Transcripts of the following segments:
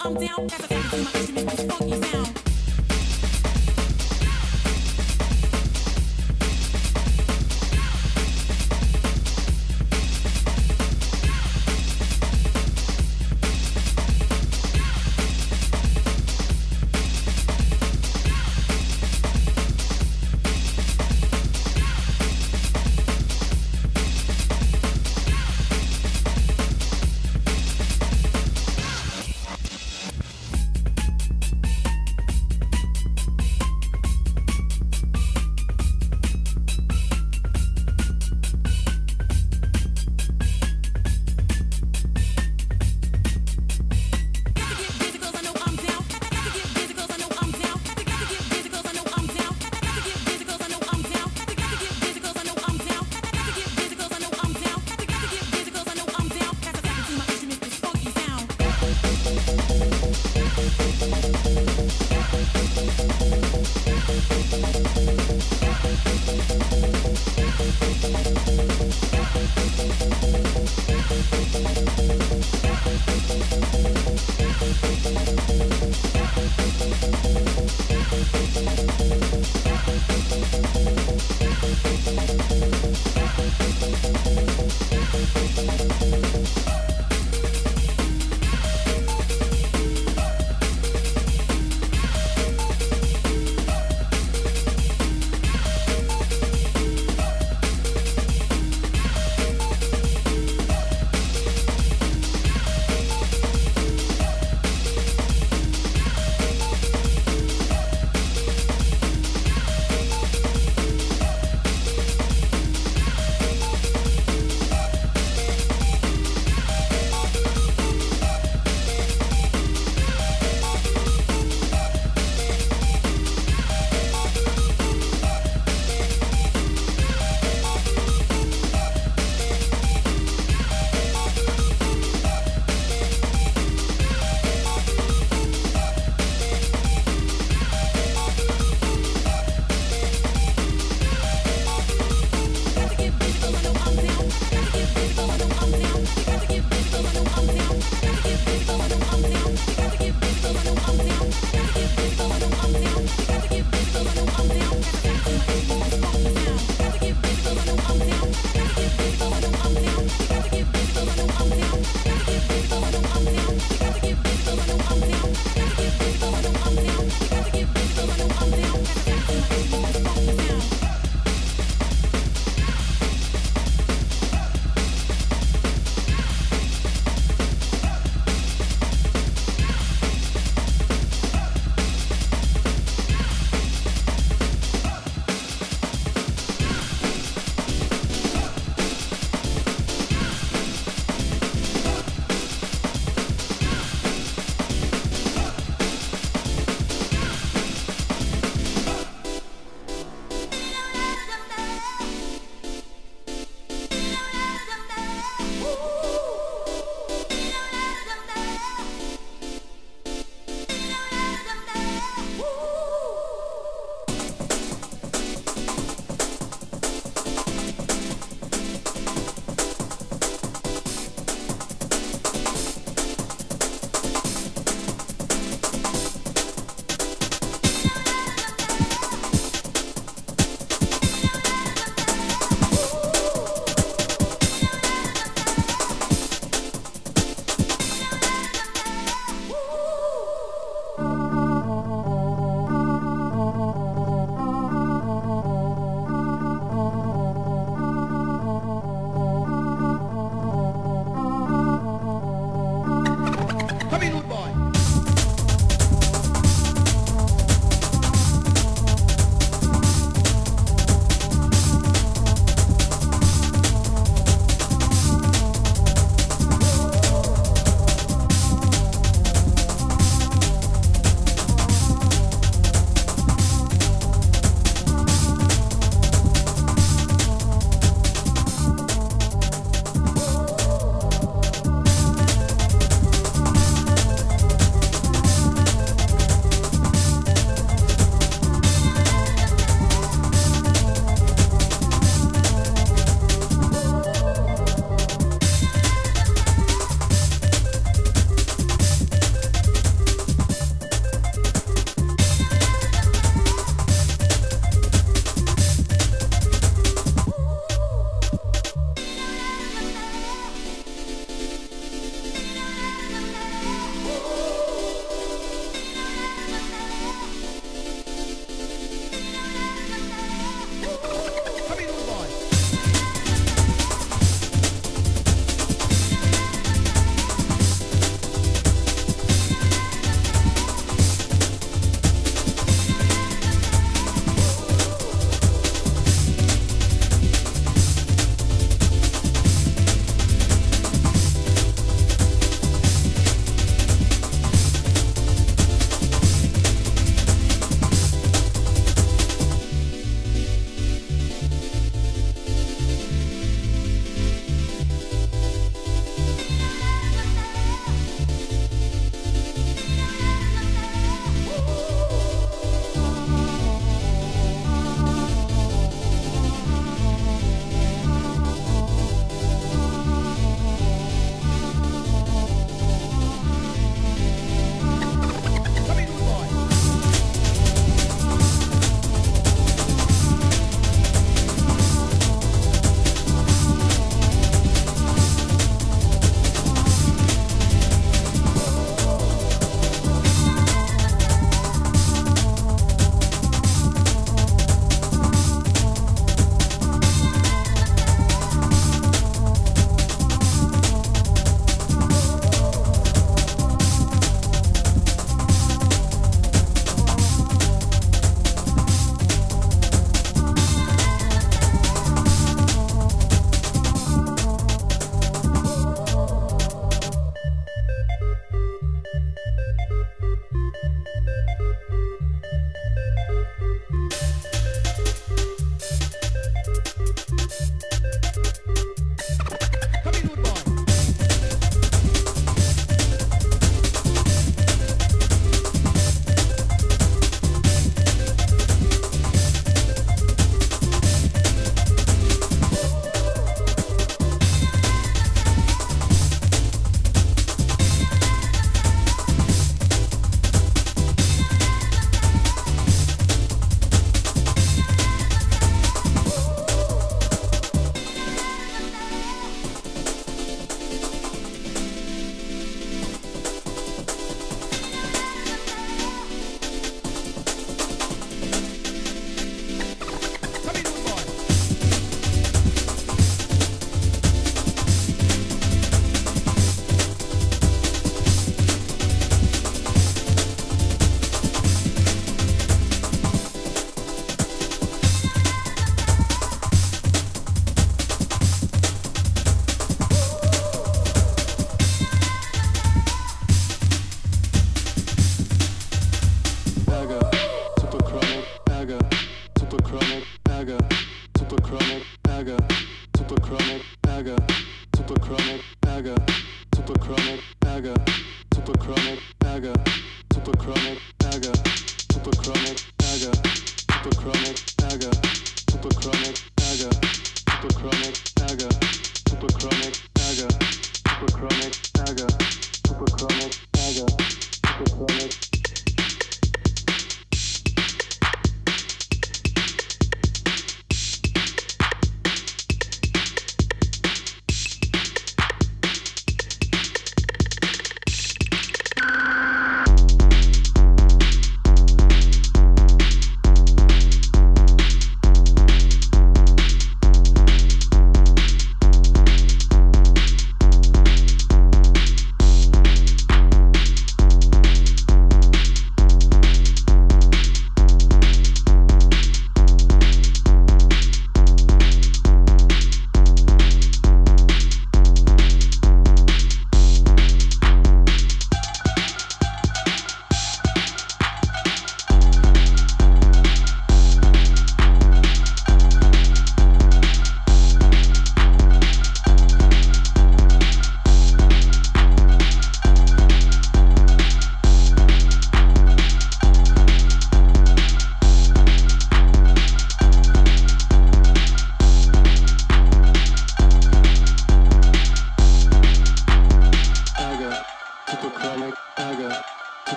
I'm down, pass a to my instrument this funky sound.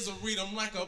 I just read them like a